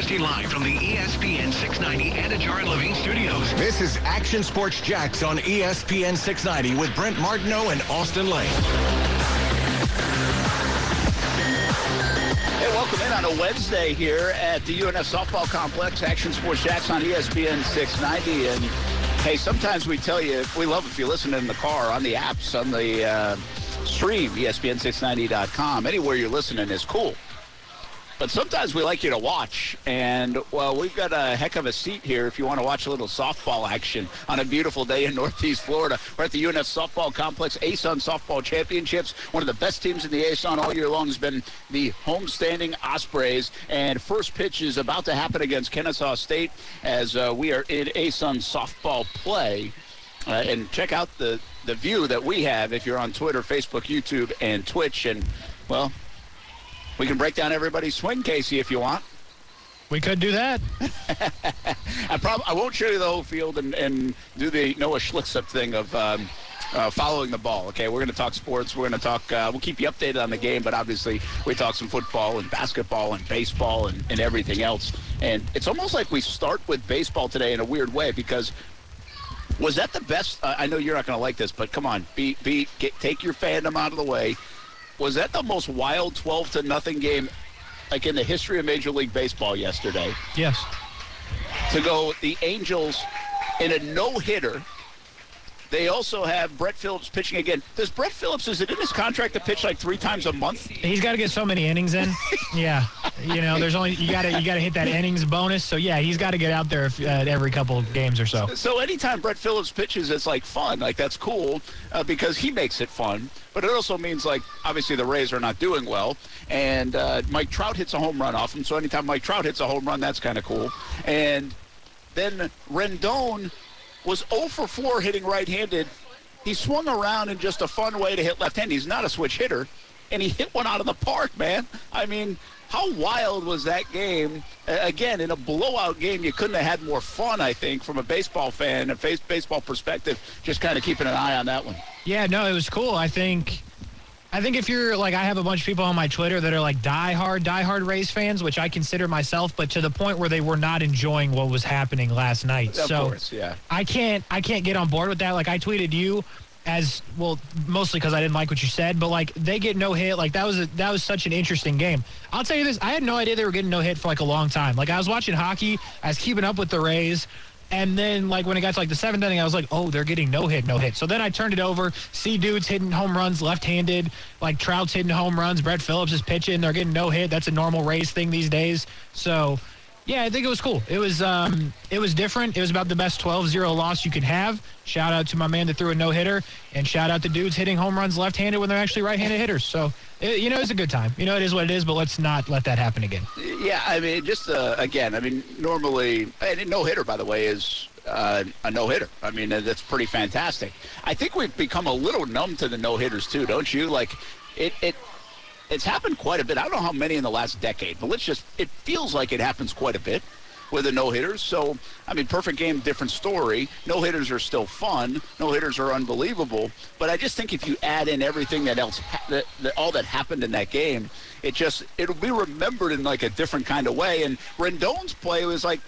Broadcasting live from the ESPN 690 Anajar and Levine studios. This is Action Sports Jax on ESPN 690 with Brent Martineau and Austin Lane. Hey, welcome in on a Wednesday here at the UNF Softball Complex. Action Sports Jax on ESPN 690. And hey, sometimes we tell you, we love if you listen in the car, on the apps, on the uh, stream, E ESPN690.com. Anywhere you're listening is cool. But sometimes we like you to watch. And, well, we've got a heck of a seat here if you want to watch a little softball action on a beautiful day in Northeast Florida. We're at the UNF Softball Complex, ASUN Softball Championships. One of the best teams in the ASUN all year long has been the homestanding Ospreys. And first pitch is about to happen against Kennesaw State as uh, we are in ASUN softball play. Uh, and check out the, the view that we have if you're on Twitter, Facebook, YouTube, and Twitch. And, well, we can break down everybody's swing, Casey, if you want. We could do that. I prob- I won't show you the whole field and, and do the Noah Schlicksup thing of um, uh, following the ball. Okay, we're going to talk sports. We're going to talk. Uh, we'll keep you updated on the game, but obviously we talk some football and basketball and baseball and, and everything else. And it's almost like we start with baseball today in a weird way because was that the best? Uh, I know you're not going to like this, but come on, be be get, take your fandom out of the way. Was that the most wild 12 to nothing game like in the history of Major League Baseball yesterday? Yes. to go the Angels in a no hitter. They also have Brett Phillips pitching again. Does Brett Phillips is it in his contract to pitch like three times a month? He's got to get so many innings in. yeah. You know, there's only you got to you got to hit that innings bonus. So yeah, he's got to get out there if, uh, every couple games or so. So anytime Brett Phillips pitches, it's like fun. Like that's cool uh, because he makes it fun. But it also means like obviously the Rays are not doing well, and uh, Mike Trout hits a home run off him. So anytime Mike Trout hits a home run, that's kind of cool. And then Rendon was 0 for 4 hitting right-handed. He swung around in just a fun way to hit left-handed. He's not a switch hitter, and he hit one out of the park, man. I mean, how wild was that game? Uh, again, in a blowout game, you couldn't have had more fun, I think, from a baseball fan, a face baseball perspective, just kind of keeping an eye on that one. Yeah, no, it was cool. I think I think if you're like I have a bunch of people on my Twitter that are like diehard, diehard Rays fans, which I consider myself, but to the point where they were not enjoying what was happening last night. Of so course, yeah. I can't I can't get on board with that. Like I tweeted you as well, mostly because I didn't like what you said, but like they get no hit. Like that was a, that was such an interesting game. I'll tell you this: I had no idea they were getting no hit for like a long time. Like I was watching hockey, I was keeping up with the Rays. And then, like when it got to like the seventh inning, I was like, "Oh, they're getting no hit, no hit." So then I turned it over. See dudes hitting home runs left-handed, like Trout's hitting home runs. Brett Phillips is pitching. They're getting no hit. That's a normal Rays thing these days. So, yeah, I think it was cool. It was um, it was different. It was about the best 12-0 loss you could have. Shout out to my man that threw a no hitter, and shout out to dudes hitting home runs left-handed when they're actually right-handed hitters. So, it, you know, it's a good time. You know, it is what it is. But let's not let that happen again. Yeah, I mean, just uh, again, I mean, normally, and no hitter, by the way, is uh, a no hitter. I mean, that's pretty fantastic. I think we've become a little numb to the no hitters too, don't you? Like, it it it's happened quite a bit. I don't know how many in the last decade, but let's just. It feels like it happens quite a bit with the no hitters. So, I mean, perfect game, different story. No hitters are still fun. No hitters are unbelievable. But I just think if you add in everything that else, ha- that, that all that happened in that game, it just it'll be remembered in like a different kind of way. And Rendon's play was like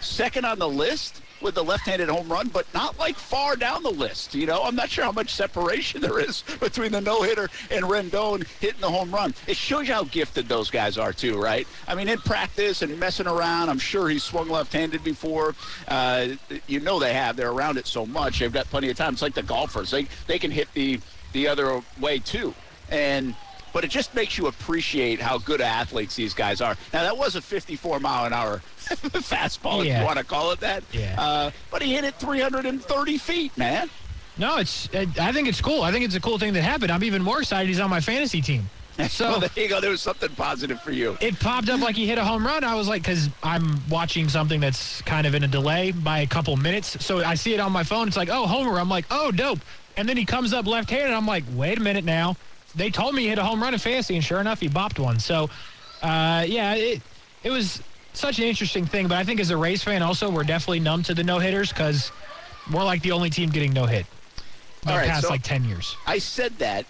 second on the list with the left-handed home run, but not like far down the list. You know, I'm not sure how much separation there is between the no-hitter and Rendon hitting the home run. It shows you how gifted those guys are too, right? I mean, in practice and messing around, I'm sure he's swung left-handed before. Uh, you know they have. They're around it so much. They've got plenty of time. It's like the golfers. They they can hit the the other way too, and but it just makes you appreciate how good athletes these guys are. Now that was a 54 mile an hour fastball, if you want to call it that. Yeah. Uh, but he hit it 330 feet, man. No, it's. I think it's cool. I think it's a cool thing that happened. I'm even more excited he's on my fantasy team. So well, there you go. There was something positive for you. it popped up like he hit a home run. I was like, because I'm watching something that's kind of in a delay by a couple minutes. So I see it on my phone. It's like, oh, homer. I'm like, oh, dope. And then he comes up left-handed. I'm like, wait a minute now. They told me he hit a home run in fantasy, and sure enough, he bopped one. So, uh, yeah, it it was such an interesting thing. But I think as a Rays fan, also, we're definitely numb to the no hitters because we're like the only team getting no hit. The right, past so- like ten years. I said that.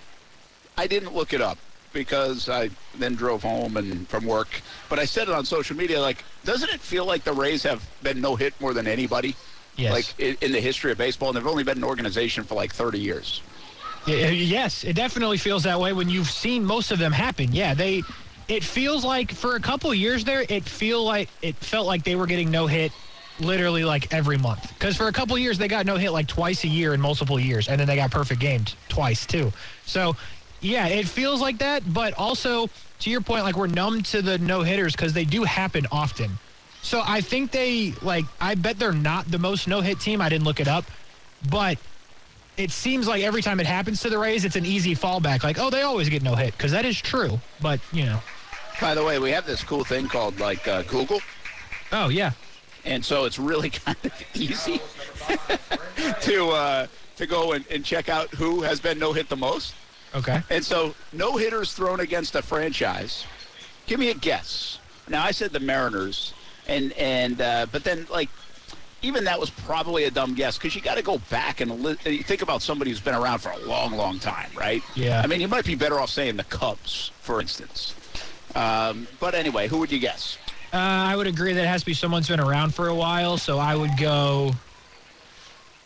I didn't look it up. because I then drove home and from work. But I said it on social media. Like, doesn't it feel like the Rays have been no hit more than anybody? Yes. Like in, in the history of baseball, and they've only been an organization for like 30 years. Yes, it definitely feels that way when you've seen most of them happen. Yeah, they. It feels like for a couple years there, it feel like it felt like they were getting no hit, literally like every month. Because for a couple years they got no hit like twice a year in multiple years, and then they got perfect games twice too. So, yeah, it feels like that. But also to your point, like we're numb to the no hitters because they do happen often. So I think they like. I bet they're not the most no hit team. I didn't look it up, but it seems like every time it happens to the Rays, it's an easy fallback. Like, oh, they always get no hit because that is true. But you know, By the way, we have this cool thing called like uh, Google, oh yeah, and so it's really kind of easy to uh, to go and, and check out who has been no hit the most. okay. And so, no hitters thrown against a franchise. Give me a guess. Now, I said the Mariners, and and uh, but then like even that was probably a dumb guess because you got to go back and li- think about somebody who's been around for a long, long time, right? Yeah. I mean, you might be better off saying the Cubs, for instance. Um, but anyway, who would you guess? Uh, I would agree that it has to be someone who's been around for a while. So I would go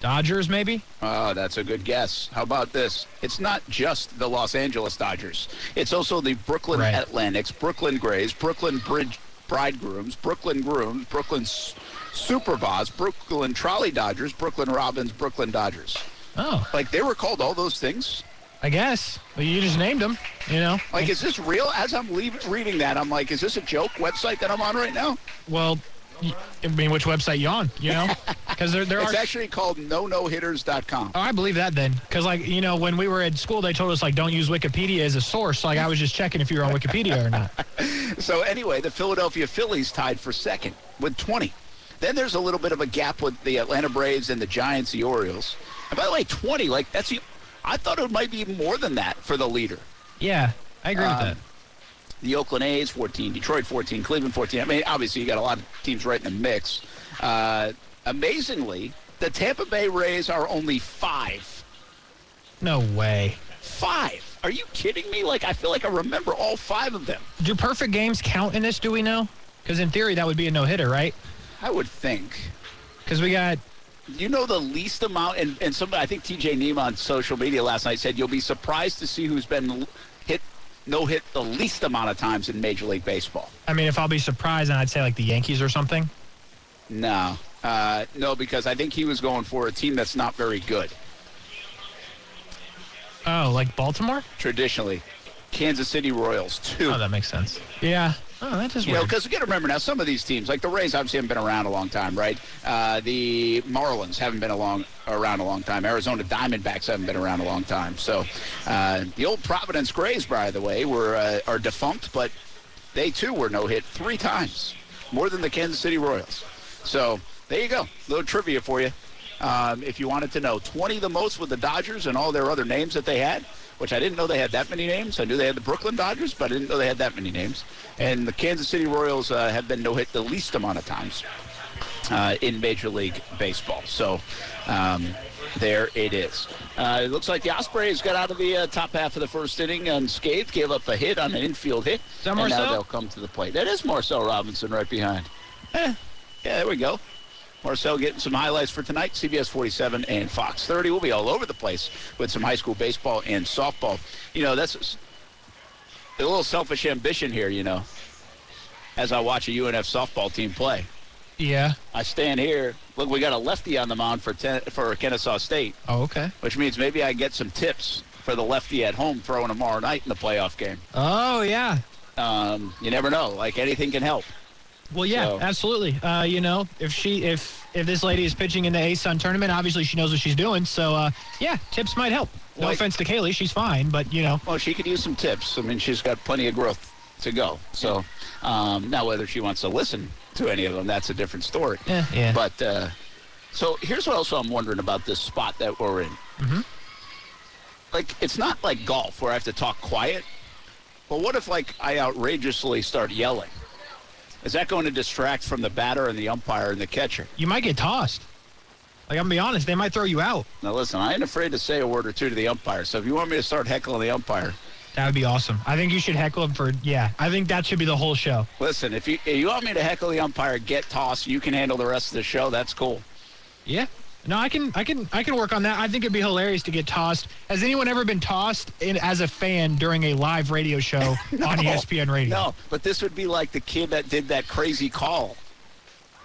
Dodgers, maybe. Oh, that's a good guess. How about this? It's not just the Los Angeles Dodgers. It's also the Brooklyn Right. Atlantics, Brooklyn Grays, Brooklyn Bridge Bridegrooms, Brooklyn Grooms, Brooklyn S- Superbas, Brooklyn Trolley Dodgers, Brooklyn Robins, Brooklyn Dodgers. Oh, Like they were called all those things. I guess. Well, you just named them. You know. Like, is this real? As I'm reading that, I'm like, is this a joke website that I'm on right now? Well, I mean, which website you on? You know, because there there It's are. actually called nonohitters.com. Oh, I believe that then. Because, like, you know, when we were at school, they told us, like, don't use Wikipedia as a source. Like, I was just checking if you were on Wikipedia or not. So anyway, the Philadelphia Phillies tied for second with 20. Then there's a little bit of a gap with the Atlanta Braves and the Giants, the Orioles. And by the way, 20, like that's the, I thought it might be even more than that for the leader. Yeah, I agree with Um, that. The Oakland A's 14, Detroit 14, Cleveland 14. I mean, obviously you got a lot of teams right in the mix. Uh, amazingly, the Tampa Bay Rays are only five. No way. Five. Are you kidding me? Like I feel like I remember all five of them. Do perfect games count in this? Do we know? Because in theory, that would be a no hitter, right? I would think. Because we got You know the least amount, and, and somebody, I think TJ Neem on social media last night said you'll be surprised to see who's been hit, no hit the least amount of times in Major League Baseball. I mean, if I'll be surprised, then I'd say like the Yankees or something. No, uh, no, because I think he was going for a team that's not very good Oh, like Baltimore? traditionally. Kansas City Royals too. Oh, that makes sense. Yeah. Oh, that is You weird. because you got to remember now, some of these teams, like the Rays, obviously haven't been around a long time, right? Uh, the Marlins haven't been along, around a long time. Arizona Diamondbacks haven't been around a long time. So uh, the old Providence Grays, by the way, were uh, are defunct, but they too were no hit three times, more than the Kansas City Royals. So there you go, little trivia for you. Um, if you wanted to know, 20 the most with the Dodgers and all their other names that they had, which I didn't know they had that many names. I knew they had the Brooklyn Dodgers, but I didn't know they had that many names. And the Kansas City Royals uh, have been no hit the least amount of times uh, in Major League Baseball. So um, there it is. Uh, it looks like the Ospreys got out of the uh, top half of the first inning unscathed, gave up a hit on an infield hit. that and now Marcel? they'll come to the plate. That is Marcel Robinson right behind. Eh, yeah, there we go. Marcel getting some highlights for tonight. CBS 47 and Fox 30. We'll be all over the place with some high school baseball and softball. You know, that's a little selfish ambition here, you know, as I watch a UNF softball team play. Yeah. I stand here. Look, we got a lefty on the mound for ten, for Kennesaw State, Oh, okay. which means maybe I get some tips for the lefty at home throwing tomorrow night in the playoff game. Oh, yeah. Um, you never know. Like anything can help. Well, yeah, So- absolutely. Uh, you know, if she, if if this lady is pitching in the ASUN tournament, obviously she knows what she's doing. So, uh, yeah, tips might help. No Like- offense to Kaylee, she's fine, but you know, Well, she could use some tips. I mean, she's got plenty of growth to go. So um, now, whether she wants to listen to any of them, that's a different story. yeah, yeah. But uh, so here's what also I'm wondering about this spot that we're in. Mhm. Like, it's not like golf where I have to talk quiet. But what if, like, I outrageously start yelling? Is that going to distract from the batter and the umpire and the catcher? you might get tossed. Like I'm gonna be honest, they might throw you out. Now, listen, I ain't afraid to say a word or two to the umpire. So if you want me to start heckling the umpire, That would be awesome. I think you should heckle him for, yeah, I think that should be the whole show. Listen, if you, if you want me to heckle the umpire, get tossed, you can handle the rest of the show. That's cool. Yeah. No, I can, I can, I can work on that. I think it'd be hilarious to get tossed. Has anyone ever been tossed in, as a fan during a live radio show no, on ESPN Radio? No, but this would be like the kid that did that crazy call,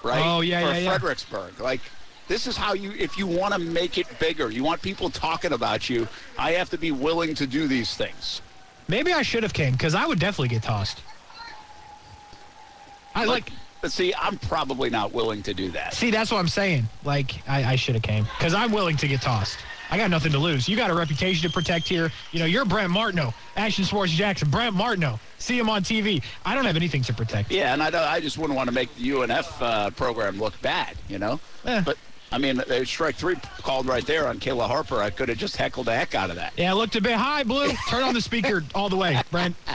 right? Oh yeah, For yeah, yeah. Fredericksburg, like. This is how you, if you want to make it bigger, you want people talking about you, I have to be willing to do these things. Maybe I should have came because I would definitely get tossed. I But- like. See, I'm probably not willing to do that. See, that's what I'm saying. Like, I, I should have came because I'm willing to get tossed. I got nothing to lose. You got a reputation to protect here. You know, you're Brent Martineau, Action Sports Jackson, Brent Martineau. See him on TV. I don't have anything to protect. Yeah, and I, I just wouldn't want to make the UNF uh, program look bad, you know? Eh. But, I mean, they strike three called right there on Kayla Harper. I could have just heckled the heck out of that. Yeah, it looked a bit high, Blue. Turn on the speaker all the way, Brent.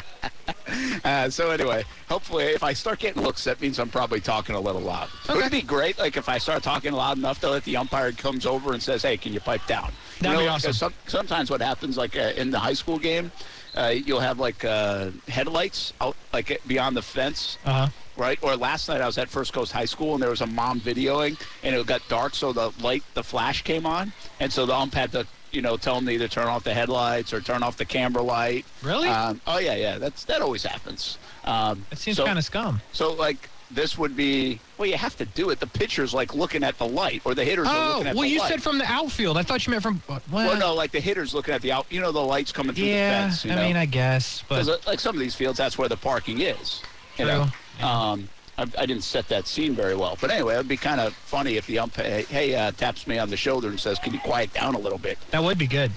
Uh, so anyway, hopefully, if I start getting looks, that means I'm probably talking a little loud. It would it be great, like if I start talking loud enough to let the umpire comes over and says, "Hey, can you pipe down?" That'd be know, awesome. 'cause Some, sometimes what happens, like uh, in the high school game, uh, you'll have like uh, headlights out, like beyond the fence. Uh huh. Right? Or last night I was at First Coast High School and there was a mom videoing and it got dark, so the light, the flash came on, and so the ump had to, you know, tell me to turn off the headlights or turn off the camera light. Really? Um, oh yeah, yeah. That's that always happens. Um, That seems so, kind of scum. so like. This would be well. You have to do it. The pitcher's like looking at the light, or the hitters are Oh, looking at well, the you said from the outfield. I thought you meant from. Well, well, no, like the hitters looking at the out. You know, the lights coming through Yeah, the fence. You I know? mean, I guess, but uh, like some of these fields, that's where the parking is. You True. know, um, I, I didn't set that scene very well. But anyway, it'd be kind of funny if the ump, hey, hey uh, taps me on the shoulder and says, "Can you quiet down a little bit?" that would be good.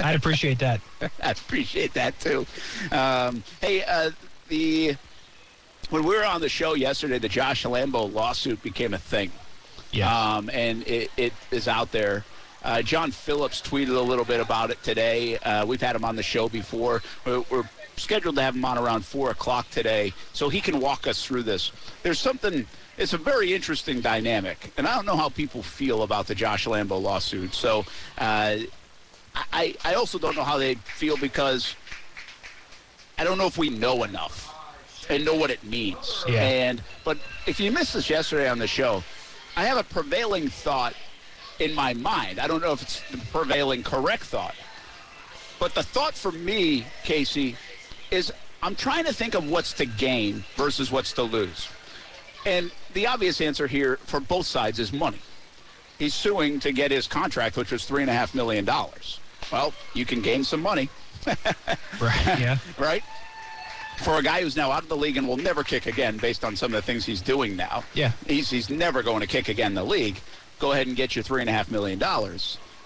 I'd appreciate that. I appreciate that too. Um, hey, uh, the when we were on the show yesterday, the Josh Lambo lawsuit became a thing. Yeah. Um, and it, it is out there. Uh, John Phillips tweeted a little bit about it today. Uh, we've had him on the show before. We're, we're scheduled to have him on around 4 o'clock today, so he can walk us through this. There's something, it's a very interesting dynamic, and I don't know how people feel about the Josh Lambo lawsuit. So uh, I, I also don't know how they feel because I don't know if we know enough and know what it means. Yeah. And but if you missed this yesterday on the show, I have a prevailing thought in my mind. I don't know if it's the prevailing correct thought. But the thought for me, Casey, is I'm trying to think of what's to gain versus what's to lose. And the obvious answer here for both sides is money. He's suing to get his contract, which was three and a half million dollars. Well, you can gain some money right. Yeah. right? For a guy who's now out of the league and will never kick again based on some of the things he's doing now. Yeah. He's, he's never going to kick again in the league. Go ahead and get your $3.5 million.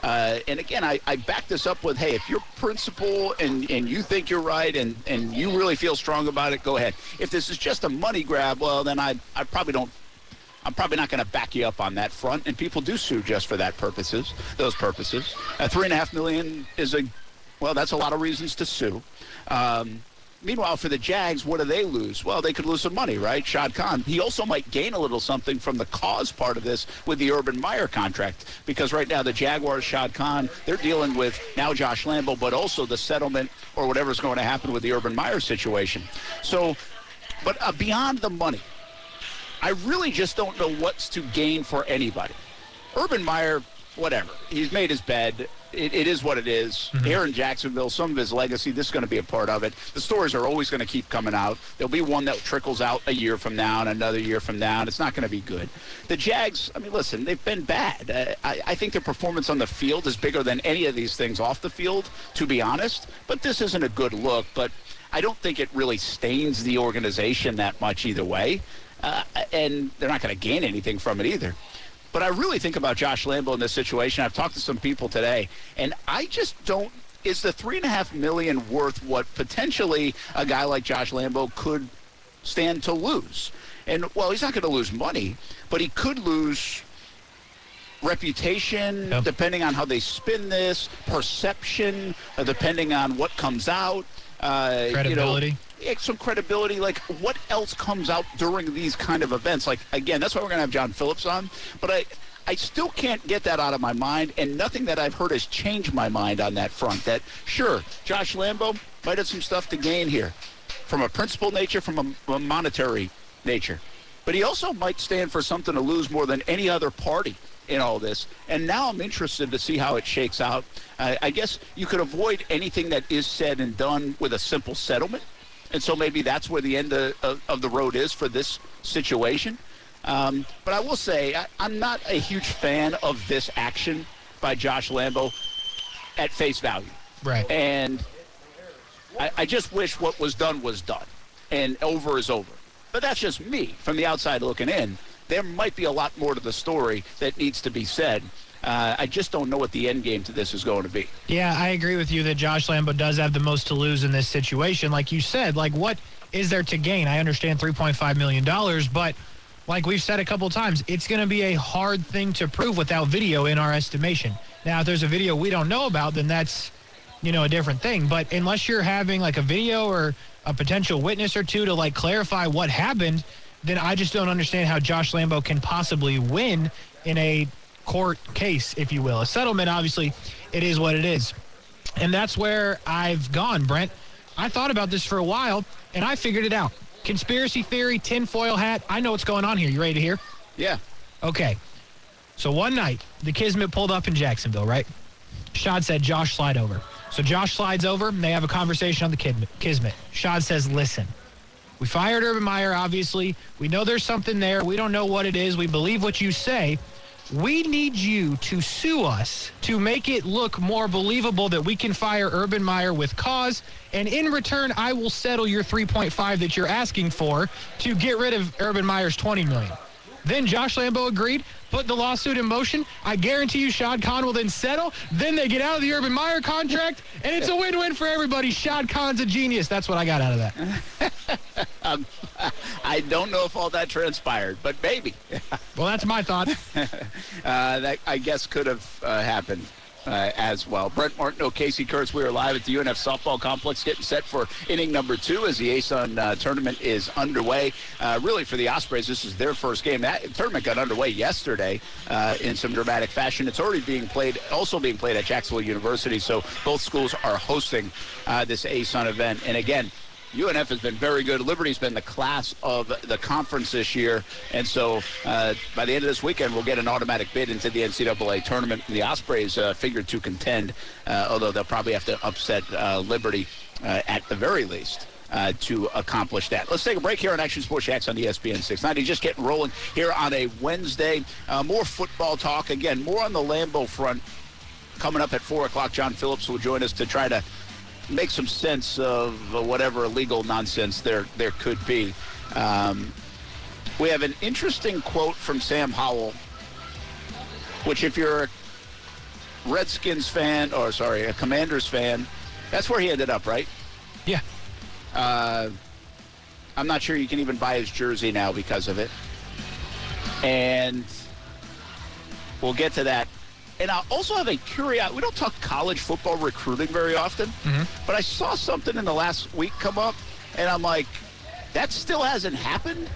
Uh, and again, I, I back this up with, hey, if you're principal and, and you think you're right and, and you really feel strong about it, go ahead. If this is just a money grab, well, then I, I probably don't I'm probably not going to back you up on that front, and people do sue just for that purposes, those purposes. Uh, three and a half million is a, well, that's a lot of reasons to sue. Um, meanwhile, for the Jags, what do they lose? Well, they could lose some money, right? Shad Khan. He also might gain a little something from the cause part of this with the Urban Meyer contract, because right now the Jaguars, Shad Khan, they're dealing with now Josh Lambo, but also the settlement or whatever's going to happen with the Urban Meyer situation. So, but uh, beyond the money. I really just don't know what's to gain for anybody. Urban Meyer, whatever. He's made his bed. It, it is what it is. Here in Jacksonville, some of his legacy, this is going to be a part of it. The stories are always going to keep coming out. There'll be one that trickles out a year from now and another year from now, and it's not going to be good. The Jags, I mean, listen, they've been bad. Uh, I, I think their performance on the field is bigger than any of these things off the field, to be honest. But this isn't a good look. But I don't think it really stains the organization that much either way uh, and they're not going to gain anything from it either. But I really think about Josh Lambo in this situation. I've talked to some people today, and I just don't. Is the three and a half million worth what potentially a guy like Josh Lambo could stand to lose? And well, he's not going to lose money, but he could lose reputation, Yep. depending on how they spin this, perception, uh, depending on what comes out. Uh, you know, Credibility. Some credibility. Like, what else comes out during these kind of events? Like, again, that's why we're going to have John Phillips on. But I, I still can't get that out of my mind, and nothing that I've heard has changed my mind on that front. That sure, Josh Lambo, might have some stuff to gain here from a principal nature, from a, a monetary nature. But he also might stand for something to lose more than any other party in all this. And now I'm interested to see how it shakes out. Uh, I guess you could avoid anything that is said and done with a simple settlement. And so maybe that's where the end of, of, of the road is for this situation. Um, but I will say, I, I'm not a huge fan of this action by Josh Lambo at face value. Right. And I, I just wish what was done was done and over is over. But that's just me from the outside looking in. There might be a lot more to the story that needs to be said. Uh, I just don't know what the end game to this is going to be. Yeah, I agree with you that Josh Lambo does have the most to lose in this situation. Like you said, like what is there to gain? I understand $3.5 million, but like we've said a couple times, it's going to be a hard thing to prove without video in our estimation. Now, if there's a video we don't know about, then that's, you know, a different thing. But unless you're having like a video or a potential witness or two to like clarify what happened, then I just don't understand how Josh Lambo can possibly win in a court case, if you will. A settlement, obviously, it is what it is. And that's where I've gone, Brent. I thought about this for a while, and I figured it out. Conspiracy theory, tinfoil hat. I know what's going on here. You ready to hear? Yeah. Okay. So one night, the Kismet pulled up in Jacksonville, right? Shad said, Josh, slide over. So Josh slides over, and they have a conversation on the Kismet. Shad says, listen, we fired Urban Meyer, obviously. We know there's something there. We don't know what it is. We believe what you say. We need you to sue us to make it look more believable that we can fire Urban Meyer with cause. And in return, I will settle your 3.5 that you're asking for to get rid of Urban Meyer's 20 million. Then Josh Lambo agreed, put the lawsuit in motion. I guarantee you Shad Khan will then settle. Then they get out of the Urban Meyer contract, and it's a win-win for everybody. Shad Khan's a genius. That's what I got out of that. um, I don't know if all that transpired, but maybe. well, that's my thought. uh, that, I guess, could have uh, happened uh, as well. Brent Martineau, Casey Kurtz, we are live at the UNF softball complex getting set for inning number two as the ASUN uh, tournament is underway. Uh, really, for the Ospreys, this is their first game. That tournament got underway yesterday uh, in some dramatic fashion. It's already being played, also being played at Jacksonville University, so both schools are hosting uh, this ASUN event. And again, UNF has been very good. Liberty's been the class of the conference this year. And so uh, by the end of this weekend, we'll get an automatic bid into the NCAA tournament. The Ospreys uh, figured to contend, uh, although they'll probably have to upset uh, Liberty uh, at the very least. Uh, to accomplish that. Let's take a break here on Action Sports Jax on ESPN 690. Just getting rolling here on a Wednesday. more football talk. Again, more on the Lambo front coming up at 4 o'clock. John Phillips will join us to try to make some sense of whatever legal nonsense there there could be. Um, we have an interesting quote from Sam Howell, which if you're a Redskins fan, or sorry, a Commanders fan, that's where he ended up, right? Yeah. Uh, I'm not sure you can even buy his jersey now because of it. And we'll get to that and I also have a curiosity. We don't talk college football recruiting very often, mm-hmm. but I saw something in the last week come up, and I'm like, that still hasn't happened.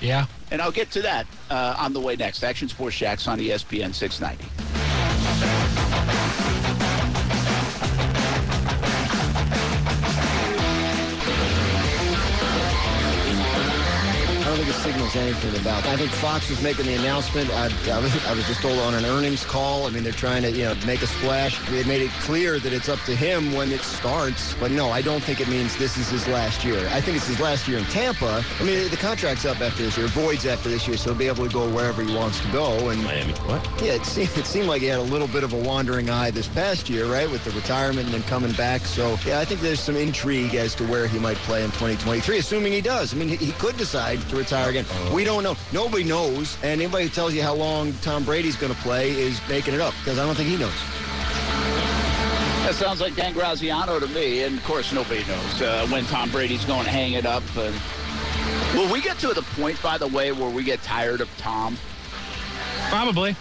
Yeah. And I'll get to that uh, on the way next. Action Sports Jax on ESPN 690. think it signals anything about. I think Fox was making the announcement. I, I, was, I was just told on an earnings call. I mean, they're trying to, you know, make a splash. They made it clear that it's up to him when it starts. But no, I don't think it means this is his last year. I think it's his last year in Tampa. I mean, the contract's up after this year, voids after this year, so he'll be able to go wherever he wants to go. And Miami, what? Yeah, it seemed, it seemed like he had a little bit of a wandering eye this past year, right, with the retirement and then coming back. So yeah, I think there's some intrigue as to where he might play in 2023, assuming he does. I mean, he, he could decide to retire again. We don't know. Nobody knows. And anybody who tells you how long Tom Brady's going to play is making it up because I don't think he knows. That sounds like Dan Graziano to me. And of course, nobody knows uh, when Tom Brady's going to hang it up. And will we get to the point, by the way, where we get tired of Tom? Probably.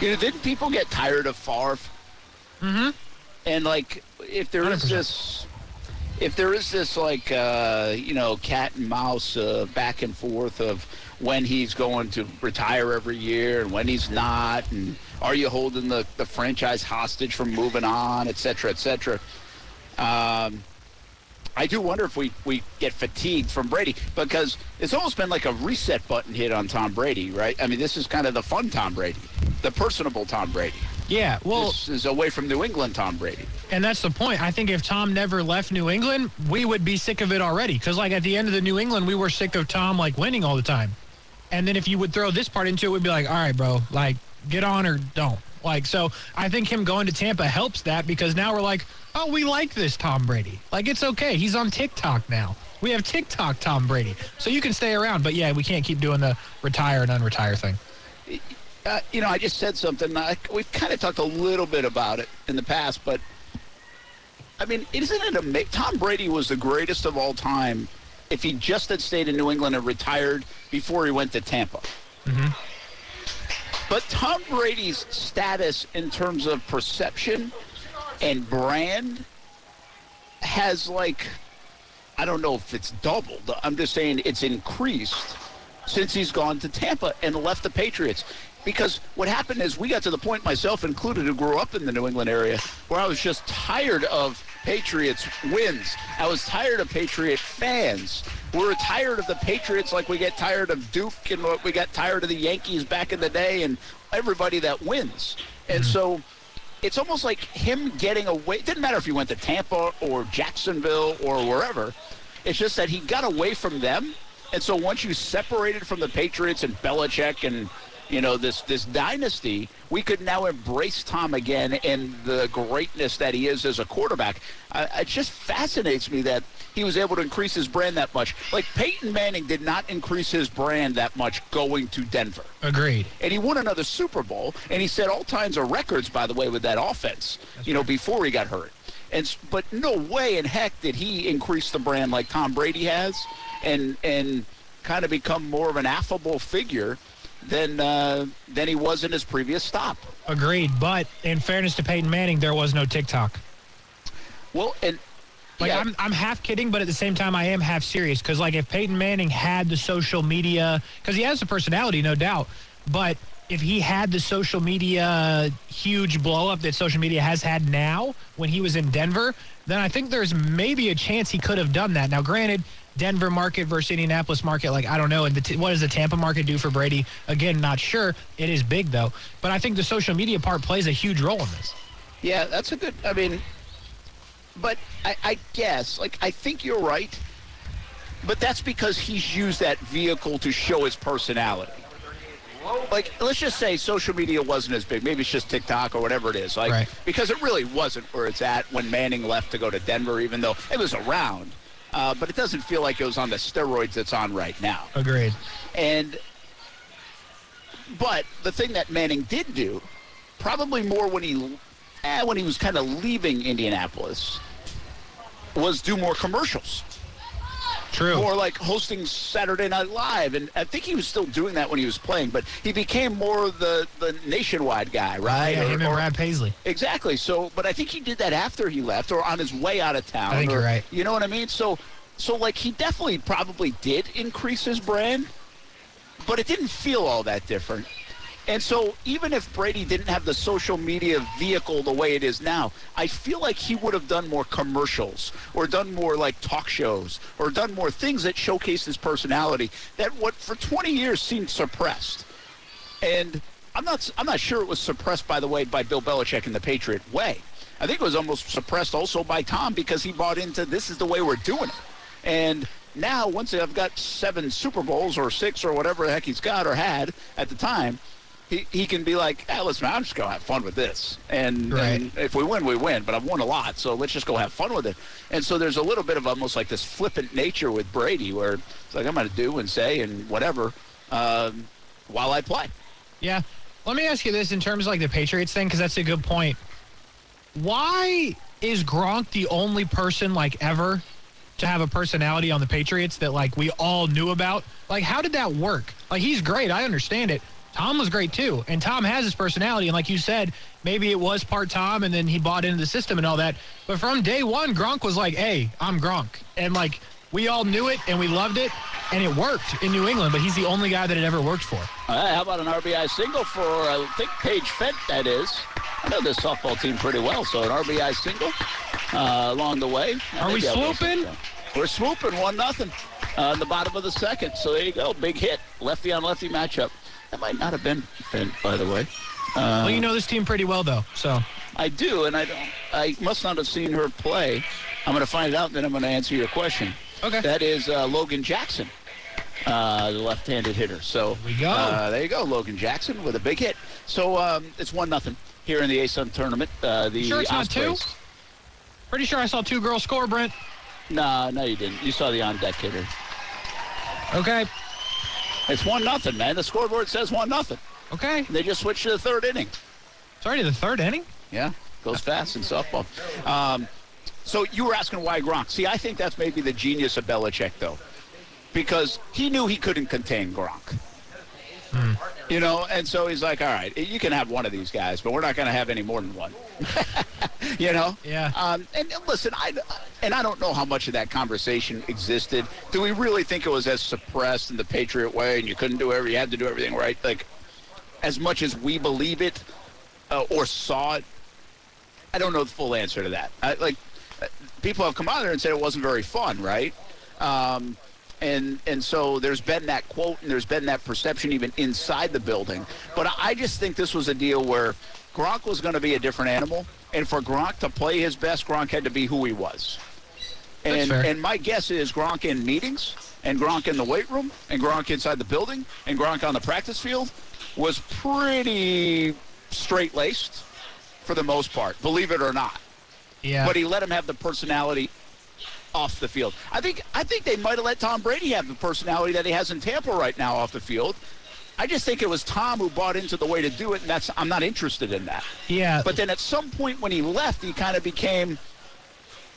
You know, didn't people get tired of Favre? Mm-hmm. And like, if there 100%. is this if there is this like uh, you know cat and mouse uh, back and forth of when he's going to retire every year and when he's not, and are you holding the, the franchise hostage from moving on, et cetera, et cetera. Um, I do wonder if we, we get fatigued from Brady because it's almost been like a reset button hit on Tom Brady, right? I mean, this is kind of the fun Tom Brady, the personable Tom Brady. Yeah, well, this is away from New England Tom Brady. And that's the point. I think if Tom never left New England, we would be sick of it already. Because, like, at the end of the New England, we were sick of Tom, like, winning all the time. And then if you would throw this part into it, we'd be like, all right, bro, like, get on or don't. Like, so I think him going to Tampa helps that because now we're like, oh, we like this Tom Brady. Like, it's okay. He's on TikTok now. We have TikTok Tom Brady. So you can stay around. But yeah, we can't keep doing the retire and unretire thing. Uh, you know, I just said something. Uh, we've kind of talked a little bit about it in the past, but I mean, isn't it amazing? Tom Brady was the greatest of all time if he just had stayed in New England and retired before he went to Tampa. Mm-hmm. But Tom Brady's status in terms of perception and brand has like I don't know if it's doubled. I'm just saying it's increased since he's gone to Tampa and left the Patriots. Because what happened is we got to the point, myself included, who grew up in the New England area, where I was just tired of Patriots wins. I was tired of Patriot fans. We were tired of the Patriots like we get tired of Duke and we got tired of the Yankees back in the day and everybody that wins. And mm-hmm. so it's almost like him getting away. It didn't matter if he went to Tampa or Jacksonville or wherever. It's just that he got away from them. And so once you separated from the Patriots and Belichick and you know this this dynasty we could now embrace tom again and the greatness that he is as a quarterback. Uh, it just fascinates me that he was able to increase his brand that much. Like peyton manning did not increase his brand that much going to denver. Agreed. And he won another super bowl and he set all kinds of records by the way with that offense That's you know before he got hurt. And but no way in heck did he increase the brand like tom brady has and and kind of become more of an affable figure than uh, than he was in his previous stop. Agreed, but in fairness to Peyton Manning, there was no TikTok. Well, and like yeah. I'm, I'm half kidding, but at the same time, I am half serious because like if Peyton Manning had the social media, because he has the personality, no doubt, but if he had the social media huge blow up that social media has had now when he was in Denver, then I think there's maybe a chance he could have done that. Now, granted, Denver market versus Indianapolis market, like I don't know. And t- what does the Tampa market do for Brady? Again, not sure. It is big though, but I think the social media part plays a huge role in this. Yeah, that's a good. I mean, but I, I guess like I think you're right, but that's because he's used that vehicle to show his personality. Like, let's just say social media wasn't as big. Maybe it's just TikTok or whatever it is. Like, right. because it really wasn't where it's at when Manning left to go to Denver, even though it was around uh, but it doesn't feel like it was on the steroids it's on right now. Agreed. And but the thing that Manning did do, probably more when he eh, when he was kind of leaving Indianapolis, was do more commercials. True. Or like hosting Saturday Night Live, and I think he was still doing that when he was playing, but he became more the the nationwide guy, right? Yeah, or, him and Brad Paisley. Exactly. So, but I think he did that after he left, or on his way out of town. I think or, you're right. You know what I mean? So, so like he definitely probably did increase his brand, but it didn't feel all that different. And so, even if Brady didn't have the social media vehicle the way it is now, I feel like he would have done more commercials or done more like talk shows or done more things that showcase his personality that what for 20 years seemed suppressed. And I'm not I'm not sure it was suppressed by the way by Bill Belichick in the Patriot way. I think it was almost suppressed also by Tom because he bought into this is the way we're doing it. And now once I've got seven Super Bowls or six or whatever the heck he's got or had at the time, he, he can be like, hey, listen, I'm just going to have fun with this. And, right. and, if we win, we win. But I've won a lot, so let's just go have fun with it. And so there's a little bit of almost like this flippant nature with Brady where it's like, I'm going to do and say and whatever um, while I play. Yeah. Let me ask you this in terms of like the Patriots thing, because that's a good point. Why is Gronk the only person like ever to have a personality on the Patriots that like we all knew about? Like, how did that work? Like, he's great. I understand it. Tom was great too. And Tom has his personality. And like you said, maybe it was part Tom and then he bought into the system and all that. But from day one, Gronk was like, hey, I'm Gronk. And like we all knew it and we loved it. And it worked in New England, but he's the only guy that it ever worked for. how about an RBI single for, I think, Paige Fent, that is. I know this softball team pretty well, so an RBI single. uh, along the way. Are we swooping? We're swooping one nothing uh, in the bottom of the second. So there you go, big hit, lefty on lefty matchup. That might not have been Finn, by the way. Uh, well, you know this team pretty well, though. So I do, and I don't. I must not have seen her play. I'm going to find it out, and then I'm going to answer your question. Okay. That is uh, Logan Jackson, uh, the left-handed hitter. So we go. Uh, there you go, Logan Jackson with a big hit. So um, it's one nothing here in the ASUN tournament. Uh, the sure it's Ospreys. not two. Pretty sure I saw two girls score, Brent. No, no, you didn't. You saw the on-deck hitter. Okay. It's one nothing, man. The scoreboard says one nothing. Okay. They just switched to the third inning. Sorry, to the third inning. Yeah, goes fast in softball. Um, so you were asking why Gronk. See, I think that's maybe the genius of Belichick, though, because he knew he couldn't contain Gronk. Hmm. You know, and so he's like, all right, you can have one of these guys, but we're not going to have any more than one. you know? Yeah. Um, and, and listen, I and I don't know how much of that conversation existed. Do we really think it was as suppressed in the Patriot way, and you couldn't do every, you had to do everything right? Like, as much as we believe it uh, or saw it, I don't know the full answer to that. I, like, people have come out there and said it wasn't very fun, right? Um, and and so there's been that quote and there's been that perception even inside the building. But I just think this was a deal where Gronk was going to be a different animal, and for Gronk to play his best, Gronk had to be who he was. And and my guess is Gronk in meetings and Gronk in the weight room and Gronk inside the building and Gronk on the practice field was pretty straight laced for the most part, believe it or not. Yeah. But he let him have the personality off the field. I think I think they might have let Tom Brady have the personality that he has in Tampa right now off the field. I just think it was Tom who bought into the way to do it, and that's I'm not interested in that. Yeah. But then at some point when he left, he kind of became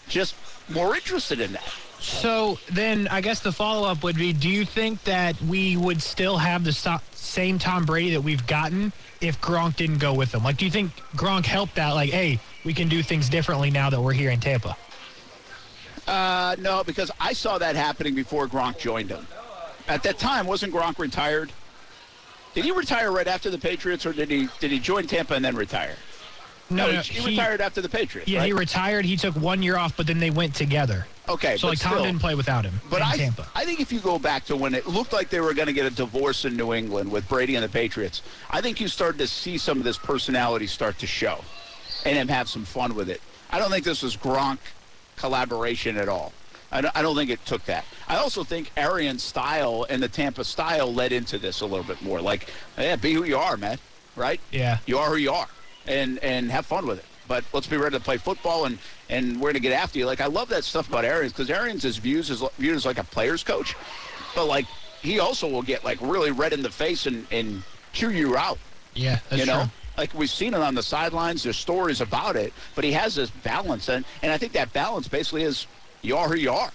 just more interested in that. So then I guess the follow up would be do you think that we would still have the same Tom Brady that we've gotten if Gronk didn't go with him? Like, do you think Gronk helped out? Like, hey, we can do things differently now that we're here in Tampa? Uh, no, because I saw that happening before Gronk joined him. At that time, wasn't Gronk retired? Did he retire right after the Patriots, or did he did he join Tampa and then retire? No, no, he, he, retired after the Patriots. Yeah, right? he retired. He took one year off, but then they went together. Okay, so like Tom still, didn't play without him. But I, Tampa. I think if you go back to when it looked like they were going to get a divorce in New England with Brady and the Patriots, I think you started to see some of this personality start to show, and him have some fun with it. I don't think this was Gronk collaboration at all. I don't, I don't think it took that. I also think Arians' style and the Tampa style led into this a little bit more. Like, yeah, be who you are, man. Right? Yeah. You are who you are, and and have fun with it. But let's be ready to play football, and and we're gonna get after you. Like I love that stuff about Arians because Arians is views as viewed as like a player's coach, but like he also will get like really red in the face and and chew you out. Yeah, that's you know. True. Like we've seen it on the sidelines, there's stories about it, but he has this balance, and, and I think that balance basically is you are who you are.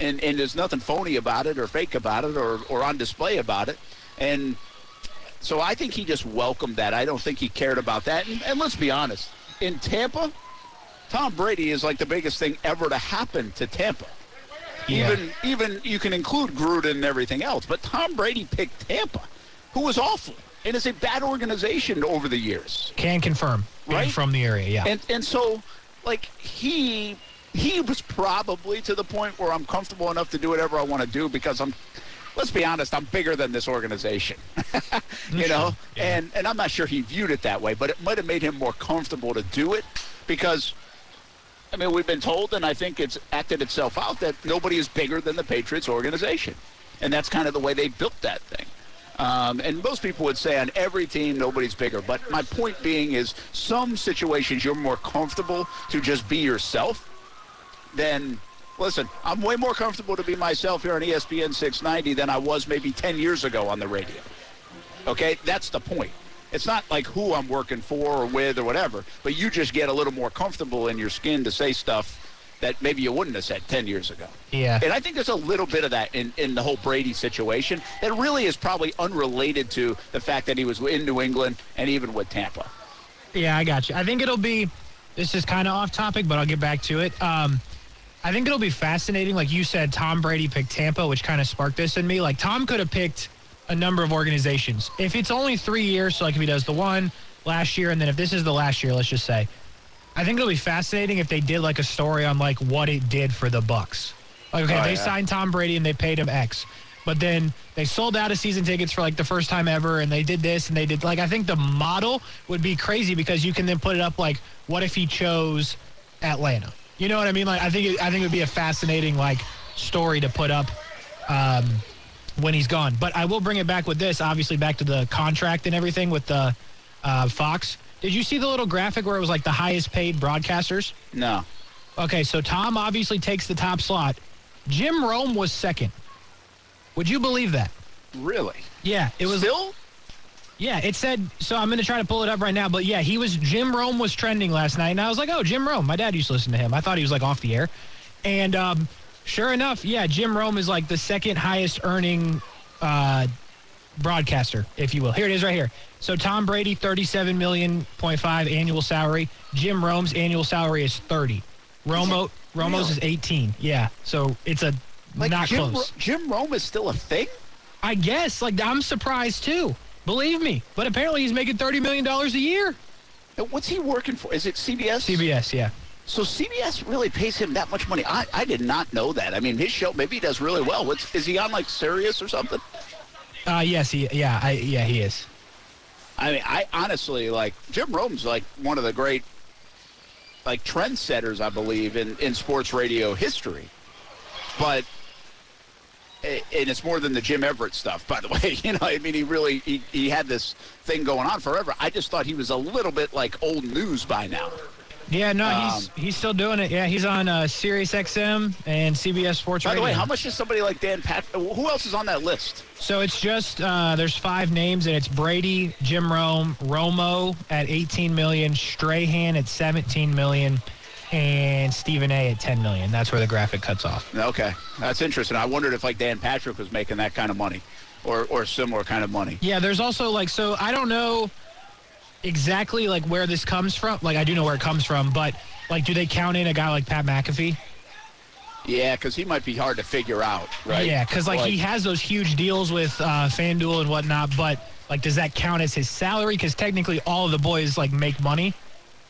And, and there's nothing phony about it or fake about it or, or on display about it. And so I think he just welcomed that. I don't think he cared about that. And, and let's be honest, in Tampa, Tom Brady is like the biggest thing ever to happen to Tampa. Yeah. Even even you can include Gruden and everything else, but Tom Brady picked Tampa, who was awful and is a bad organization over the years. Can confirm, right from the area, yeah. And and so, like he he was probably to the point where I'm comfortable enough to do whatever I want to do because I'm. Let's be honest, I'm bigger than this organization, you know, yeah. and and I'm not sure he viewed it that way, but it might have made him more comfortable to do it because, I mean, we've been told, and I think it's acted itself out that nobody is bigger than the Patriots organization, and that's kind of the way they built that thing. Um, and most people would say on every team, nobody's bigger. But my point being is some situations you're more comfortable to just be yourself than, listen, I'm way more comfortable to be myself here on ESPN 690 than I was maybe 10 years ago on the radio. Okay? That's the point. It's not like who I'm working for or with or whatever, but you just get a little more comfortable in your skin to say stuff that maybe you wouldn't have said 10 years ago. Yeah. And I think there's a little bit of that in, in the whole Brady situation that really is probably unrelated to the fact that he was in New England and even with Tampa. Yeah, I got you. I think it'll be, this is kind of off topic, but I'll get back to it. Um, I think it'll be fascinating. Like you said, Tom Brady picked Tampa, which kind of sparked this in me. Like Tom could have picked a number of organizations. If it's only three years, so like if he does the one last year, and then if this is the last year, let's just say, I think it'll be fascinating if they did like a story on like what it did for the Bucs. Like, okay, Oh, they yeah. signed Tom Brady and they paid him X, but then they sold out of season tickets for like the first time ever, and they did this and they did like I think the model would be crazy because you can then put it up like what if he chose Atlanta? You know what I mean? Like I think it, I think it would be a fascinating like story to put up. Um, when he's gone. But I will bring it back with this, obviously back to the contract and everything with the uh, Fox. Did you see the little graphic where it was like the highest paid broadcasters? No. Okay, so Tom obviously takes the top slot. Jim Rome was second. Would you believe that? Really? Yeah, it was. Still? Yeah, it said. So I'm going to try to pull it up right now. But yeah, he was. Jim Rome was trending last night, and I was like, oh, Jim Rome. My dad used to listen to him. I thought he was like off the air, and um, sure enough, yeah, Jim Rome is like the second highest earning uh, broadcaster, if you will. Here it is, right here. So Tom Brady, thirty-seven million point five annual salary. Jim Rome's annual salary is thirty. Romo Romo's is eighteen. Yeah, so it's a Like not Jim, close. Ro- Jim Rome is still a thing? I guess. Like I'm surprised too. Believe me. But apparently he's making thirty million dollars a year. Uh, What's he working for? Is it CBS? CBS, yeah. So CBS really pays him that much money. I, I did not know that. I mean, his show maybe he does really well. What's is he on like Sirius or something? Uh yes, he yeah, I yeah, he is. I mean, I honestly like Jim Rome's like one of the great like trendsetters, I believe, in, in sports radio history. But and it's more than the Jim Everett stuff, by the way. You know, I mean, he really he, he had this thing going on forever. I just thought he was a little bit like old news by now. Yeah, no, he's Um, he's still doing it. Yeah, he's on uh, Sirius XM and CBS Sports By the Radio. way, how much is somebody like Dan Pat? Who else is on that list? So it's just uh, there's five names and it's Brady, Jim Rome, Romo at 18 million, Strahan at 17 million, and Stephen A at 10 million. That's where the graphic cuts off. Okay, that's interesting. I wondered if like Dan Patrick was making that kind of money, or or similar kind of money. Yeah, there's also like so I don't know exactly like where this comes from. Like I do know where it comes from, but like do they count in a guy like Pat McAfee? Yeah, because he might be hard to figure out, right? Yeah, because like, he has those huge deals with uh, FanDuel and whatnot, but like does that count as his salary? Because technically all of the boys like make money.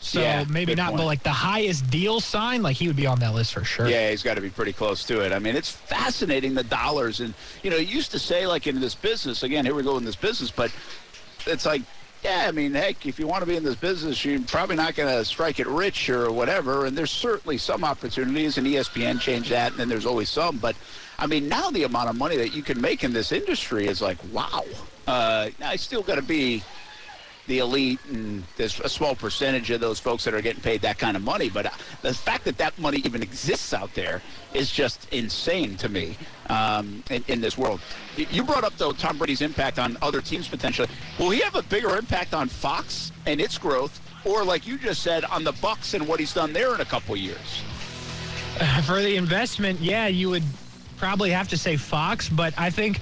So Yeah, maybe not, but like the highest deal sign, like he would be on that list for sure. Yeah, he's got to be pretty close to it. I mean, it's fascinating the dollars, and you know, you used to say like in this business. Again, here we go in this business, but it's like, yeah, I mean, heck, if you want to be in this business, you're probably not going to strike it rich or whatever. And there's certainly some opportunities, and ESPN changed that, and then there's always some. But I mean, now the amount of money that you can make in this industry is like, wow. Uh, I still got to be the elite, and there's a small percentage of those folks that are getting paid that kind of money. But uh, the fact that that money even exists out there is just insane to me um, in, in this world. You brought up though Tom Brady's impact on other teams potentially. Will he have a bigger impact on Fox and its growth, or like you just said, on the Bucs and what he's done there in a couple years? For the investment, yeah, you would probably have to say Fox, but I think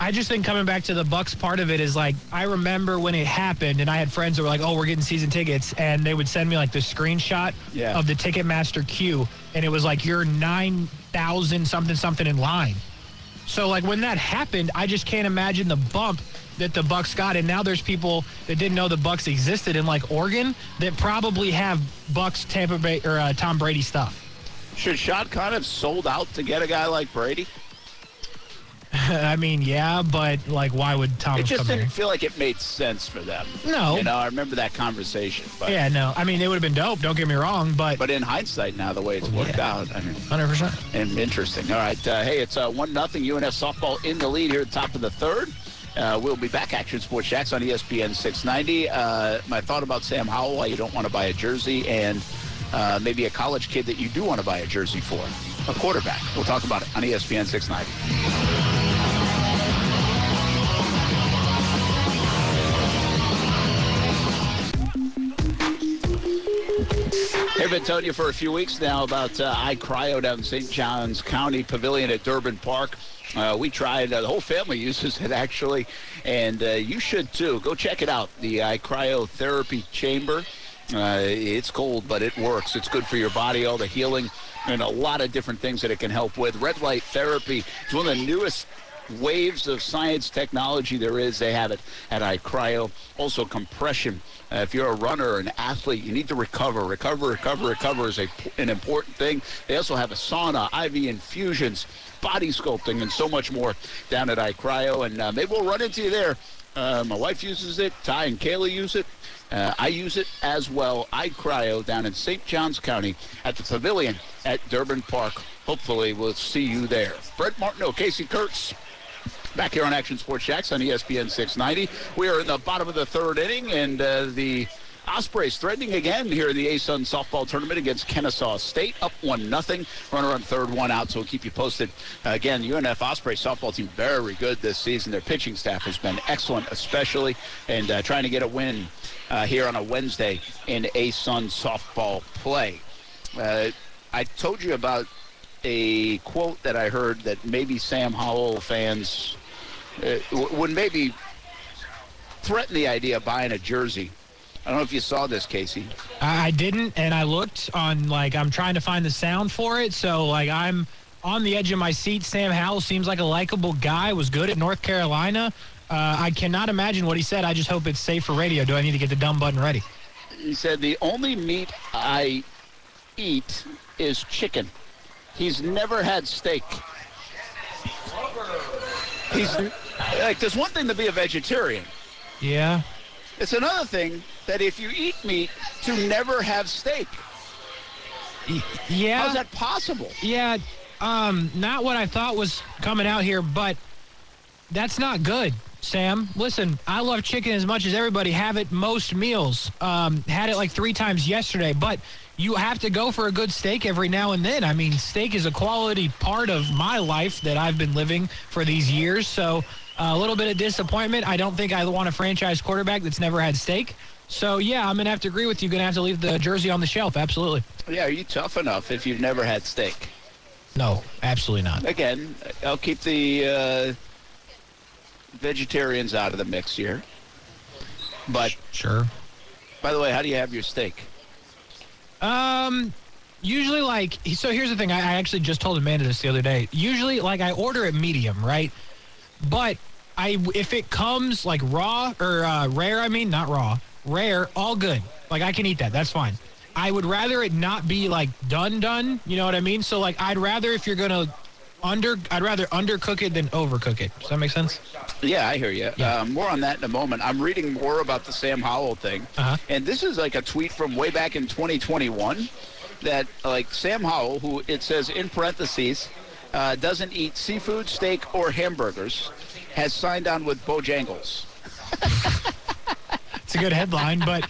I just think coming back to the Bucs part of it is like I remember when it happened and I had friends that were like, "Oh, we're getting season tickets." And they would send me like the screenshot Yeah. of the Ticketmaster queue and it was like you're 9,000 something something in line. So like when that happened, I just can't imagine the bump that the Bucs got and now there's people that didn't know the Bucs existed in like Oregon that probably have Bucs Tampa Bay or uh, Tom Brady stuff. Should Shad Khan have sold out to get a guy like Brady? I mean, yeah, but like, why would Tom It just didn't here? feel like it made sense for them. No. You know, I remember that conversation. But, Yeah, no. I mean, it would have been dope. Don't get me wrong, but but in hindsight, now the way it's worked Yeah. out, I mean, hundred percent. and interesting. All right, uh, hey, it's uh, one nothing UNF softball in the lead here at the top of the third. Uh, we'll be back. Action Sports Jax on ESPN 690. Uh, my thought about Sam Howell: why you don't want to buy a jersey, and uh, maybe a college kid that you do want to buy a jersey for, a quarterback. We'll talk about it on ESPN 690. Been telling you for a few weeks now about uh, iCryo down in St. Johns County Pavilion at Durbin Park. Uh, we tried, uh, the whole family uses it actually, and uh, you should too. Go check it out, the iCryotherapy Chamber. Uh, it's cold, but it works. It's good for your body, all the healing, and a lot of different things that it can help with. Red light therapy is one of the newest waves of science technology there is, they have it at iCryo. Also, compression. Uh, if you're a runner or an athlete, you need to recover. Recover, recover, recover is a, an important thing. They also have a sauna, IV infusions, body sculpting, and so much more down at iCryo. And uh, maybe we'll run into you there. Uh, my wife uses it. Ty and Kayla use it. Uh, I use it as well. iCryo down in St. Johns County at the Pavilion at Durbin Park. Hopefully, we'll see you there. Brent Martineau, Casey Kurtz. Back here on Action Sports Jax on ESPN 690. We are in the bottom of the third inning, and uh, the Ospreys threatening again here in the ASUN softball tournament against Kennesaw State. Up 1 nothing. Runner on third, one out, so we'll keep you posted. Uh, again, UNF Osprey softball team very good this season. Their pitching staff has been excellent, especially, and uh, trying to get a win uh, here on a Wednesday in ASUN softball play. Uh, I told you about a quote that I heard that maybe Sam Howell fans would maybe threaten the idea of buying a jersey. I don't know if you saw this, Casey. I didn't, and I looked on like I'm trying to find the sound for it. So like I'm on the edge of my seat. Sam Howell seems like a likable guy. Was good at North Carolina. Uh, I cannot imagine what he said. I just hope it's safe for radio. Do I need to get the dumb button ready? He said the only meat I eat is chicken. He's never had steak. He's like there's one thing to be a vegetarian. Yeah. It's another thing that if you eat meat, to never have steak. Yeah. How's that possible? Yeah. Um, not what I thought was coming out here, but that's not good, Sam. Listen, I love chicken as much as everybody. Have it most meals. Um, had it like three times yesterday, but you have to go for a good steak every now and then. I mean, steak is a quality part of my life that I've been living for these years. So a little bit of disappointment. I don't think I want a franchise quarterback that's never had steak. So, yeah, I'm going to have to agree with you. To have to leave the jersey on the shelf. Absolutely. Yeah, are you tough enough if you've never had steak? No, absolutely not. Again, I'll keep the uh, vegetarians out of the mix here. But sure. By the way, how do you have your steak? Um, usually like so. Here's the thing. I, I actually just told Amanda this the other day. Usually, like I order it medium, right? But I if it comes like raw or uh, rare, I mean not raw, rare, all good. Like I can eat that. That's fine. I would rather it not be like done done. You know what I mean? So like I'd rather if you're gonna under, I'd rather undercook it than overcook it. Does that make sense? Yeah, I hear you. Yeah. Uh, more on that in a moment. I'm reading more about the Sam Howell thing, uh-huh. and this is like a tweet from way back in 2021 that like Sam Howell, who it says in parentheses, uh, doesn't eat seafood, steak, or hamburgers, has signed on with Bojangles. it's a good headline, but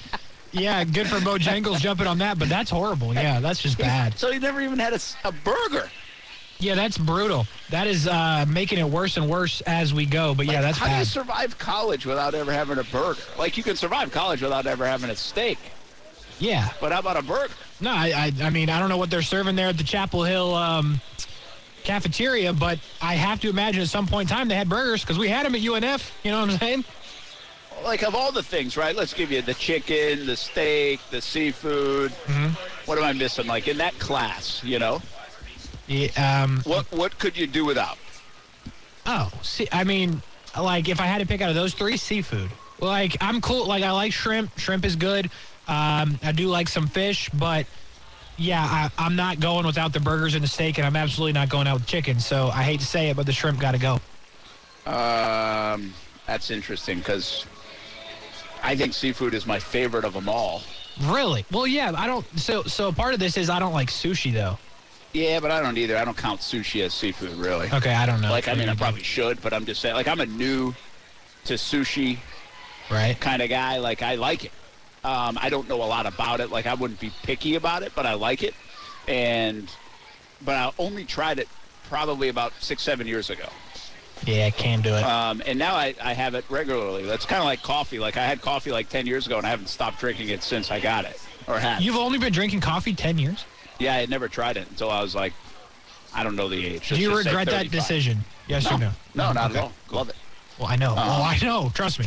yeah, good for Bojangles jumping on that, but that's horrible. Yeah, that's just bad. So he never even had a, a burger. Yeah, that's brutal. That is uh, making it worse and worse as we go. But like, yeah, that's how bad. do you survive college without ever having a burger? Like you can survive college without ever having a steak. Yeah, but how about a burger? No, I, I, I mean I don't know what they're serving there at the Chapel Hill um, cafeteria, but I have to imagine at some point in time they had burgers because we had them at UNF. You know what I'm saying? Like of all the things, right? Let's give you the chicken, the steak, the seafood. Mm-hmm. What am I missing? Like in that class, you know? Yeah, um, what what could you do without? Oh, see, I mean, like if I had to pick out of those three, seafood. Like I'm cool. Like I like shrimp. Shrimp is good. Um, I do like some fish, but yeah, I, am not going without the burgers and the steak, and I'm absolutely not going out with chicken. So I hate to say it, but the shrimp got to go. Um, that's interesting because I think seafood is my favorite of them all. Really? Well, yeah. I don't. So so part of this is I don't like sushi though. Yeah, but I don't either. I don't count sushi as seafood, really. Okay, I don't know. Like, I mean, I probably should, but I'm just saying. Like, I'm a new to sushi, right? Kind of guy. Like, I like it. Um, I don't know a lot about it. Like, I wouldn't be picky about it, but I like it. And, but I only tried it probably about six, seven years ago. Yeah, I can do it. Um, and now I, I have it regularly. That's kind of like coffee. Like, I had coffee like 10 years ago, and I haven't stopped drinking it since I got it. Or had. You've only been drinking coffee 10 years? Yeah, I had never tried it until I was like, I don't know the age. Do you regret that decision? Yes no. or no? No, not okay. at all. Love it. Well, I know. Uh, well, I know. Trust me.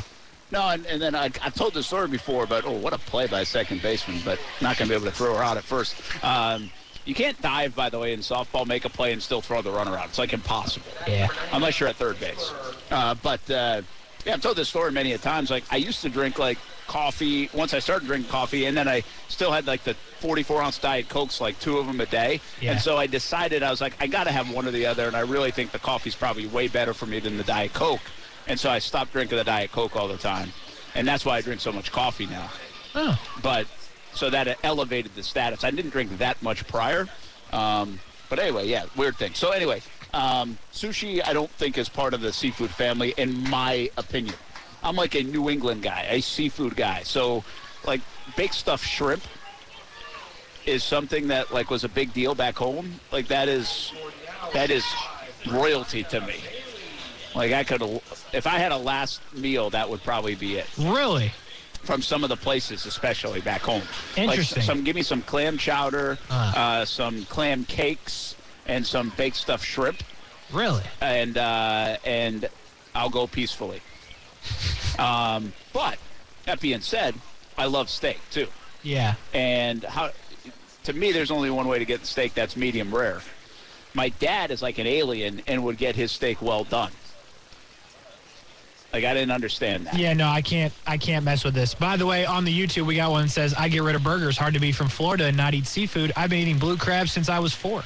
No, and, and then I, I told the story before, but oh, what a play by second baseman, but not going to be able to throw her out at first. Um, You can't dive, by the way, in softball, make a play, and still throw the runner out. It's like impossible. Yeah. Unless you're at third base. Uh, but uh, yeah, I've told this story many a times. Like I used to drink like coffee once I started drinking coffee, and then I still had like the 44 ounce diet cokes, like two of them a day. Yeah. And so I decided I was like, I got to have one or the other, and I really think the coffee's probably way better for me than the diet coke. And so I stopped drinking the diet coke all the time, and that's why I drink so much coffee now. Oh. But so that elevated the status. I didn't drink that much prior. Um, but anyway, yeah, weird thing. So anyway, um, sushi I don't think is part of the seafood family, in my opinion. I'm like a New England guy, a seafood guy. So like baked stuffed shrimp is something that like was a big deal back home. Like that is that is royalty to me. Like I could, if I had a last meal, that would probably be it Really? from some of the places, especially back home. Interesting. Like some, give me some clam chowder, Uh. uh, some clam cakes, and some baked stuffed shrimp, Really? and uh, and I'll go peacefully. Um, but that being said, I love steak too, Yeah. and how to me, there's only one way to get the steak that's medium rare. My dad is like an alien and would get his steak well done. Like I didn't understand that. Yeah, no, I can't. I can't mess with this. By the way, on the YouTube, we got one that says, "I get rid of burgers. Hard to be from Florida and not eat seafood. I've been eating blue crab since I was four.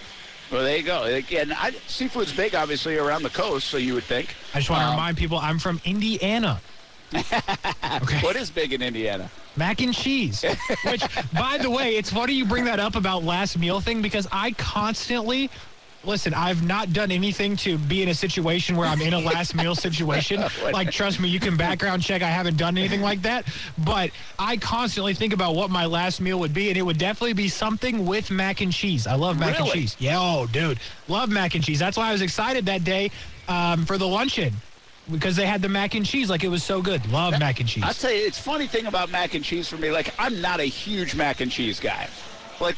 Well, there you go. Again, I, seafood's big, obviously, around the coast, so you would think. I just want to Um, remind people, I'm from Indiana. okay. What is big in Indiana? Mac and cheese. Which, by the way, it's funny you bring that up about last meal thing because I constantly. Listen, I've not done anything to be in a situation where I'm in a last meal situation. Like, trust me, you can background check. I haven't done anything like that. But I constantly think about what my last meal would be, and it would definitely be something with mac and cheese. I love mac and cheese. Yeah, oh, dude. Love mac and cheese. That's why I was excited that day um, for the luncheon because they had the mac and cheese. Like, it was so good. Love mac and cheese. I'll tell you, it's funny thing about mac and cheese for me. Like, I'm not a huge mac and cheese guy. Like,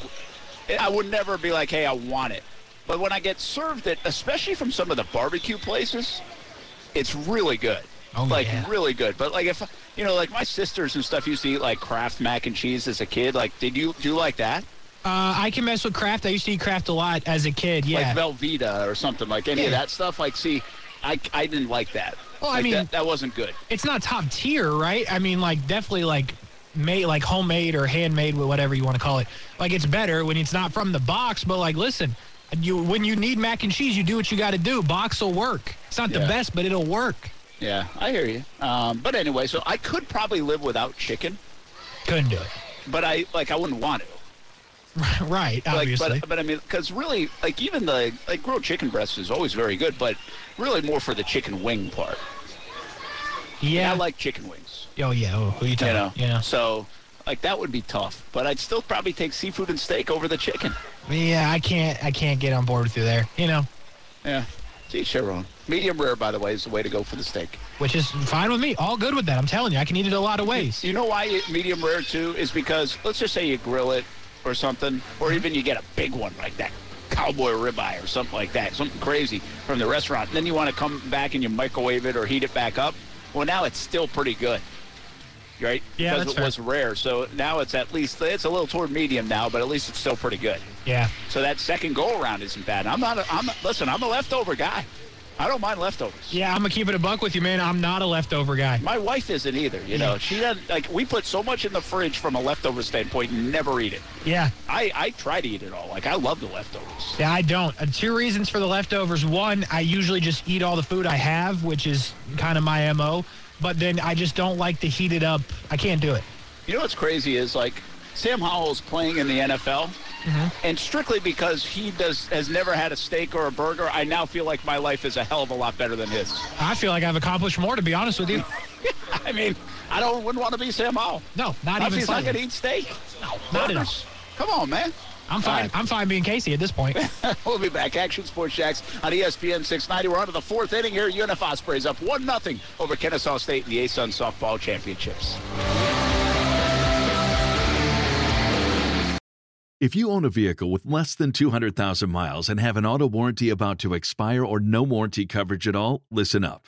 I would never be like, hey, I want it. But when I get served it, especially from some of the barbecue places, it's really good. Oh, like yeah. really good. But like if you know, like my sisters and stuff used to eat like Kraft mac and cheese as a kid. Like, did you do you like that? Uh, I can mess with Kraft. I used to eat Kraft a lot as a kid. Yeah. Like Velveeta or something like any of that stuff. Like, see, I, I didn't like that. Well, I mean- that, that wasn't good. it's not top tier, right? I mean, like definitely like made like homemade or handmade, whatever you want to call it. Like it's better when it's not from the box. But like, listen, you when you need mac and cheese, you do what you got to do. Box will work. It's not the best, but it'll work. Yeah, I hear you. Um, but anyway, so I could probably live without chicken, Couldn't do it. but I like I wouldn't want to. right, Like, obviously. but but I mean, because really, like even the like grilled chicken breast is always very good, but really more for the chicken wing part. yeah. I like chicken wings. oh yeah. Oh, who you You talking? know. about? Yeah. So like that would be tough, but I'd still probably take seafood and steak over the chicken. Yeah. I can't. I can't get on board with you there. You know, Yeah. See, Sharon. Medium rare, by the way, is the way to go for the steak. which is fine with me. All good with that. I'm telling you, I can eat it a lot of ways. You know why medium rare too is because let's just say you grill it or something, or mm-hmm. even you get a big one like that cowboy ribeye or something like that, something crazy from the restaurant. And then you want to come back and you microwave it or heat it back up. Well, now it's still pretty good, right? Yeah, because it was rare. So now it's at least it's a little toward medium now, but at least it's still pretty good. Yeah. So that second go around isn't bad. I'm not. A, I'm listen. I'm a leftover guy. I don't mind leftovers. Yeah. I'm gonna keep it a buck with you, man. I'm not a leftover guy. My wife isn't either. You know, she doesn't like. We put so much in the fridge from a leftover standpoint, and never eat it. Yeah. I I try to eat it all. Like I love the leftovers. Yeah, I don't. Uh, two reasons for the leftovers. One, I usually just eat all the food I have, which is kind of my MO. But then I just don't like to heat it up. I can't do it. You know what's crazy is like Sam Howell's playing in the NFL, mm-hmm. and strictly because he does has never had a steak or a burger, I now feel like my life is a hell of a lot better than his. I feel like I've accomplished more, to be honest with you. I mean, I don't wouldn't want to be Sam Howell. No, not If even he's not slightly. going to eat steak. No, not all. Come on, man. I'm fine. All right. I'm fine being Casey at this point. we'll be back. Action Sports Jax on ESPN 690. We're on to the fourth inning here. UNF Ospreys up 1 0 over Kennesaw State in the ASUN Softball Championships. If you own a vehicle with less than 200,000 miles and have an auto warranty about to expire or no warranty coverage at all, listen up.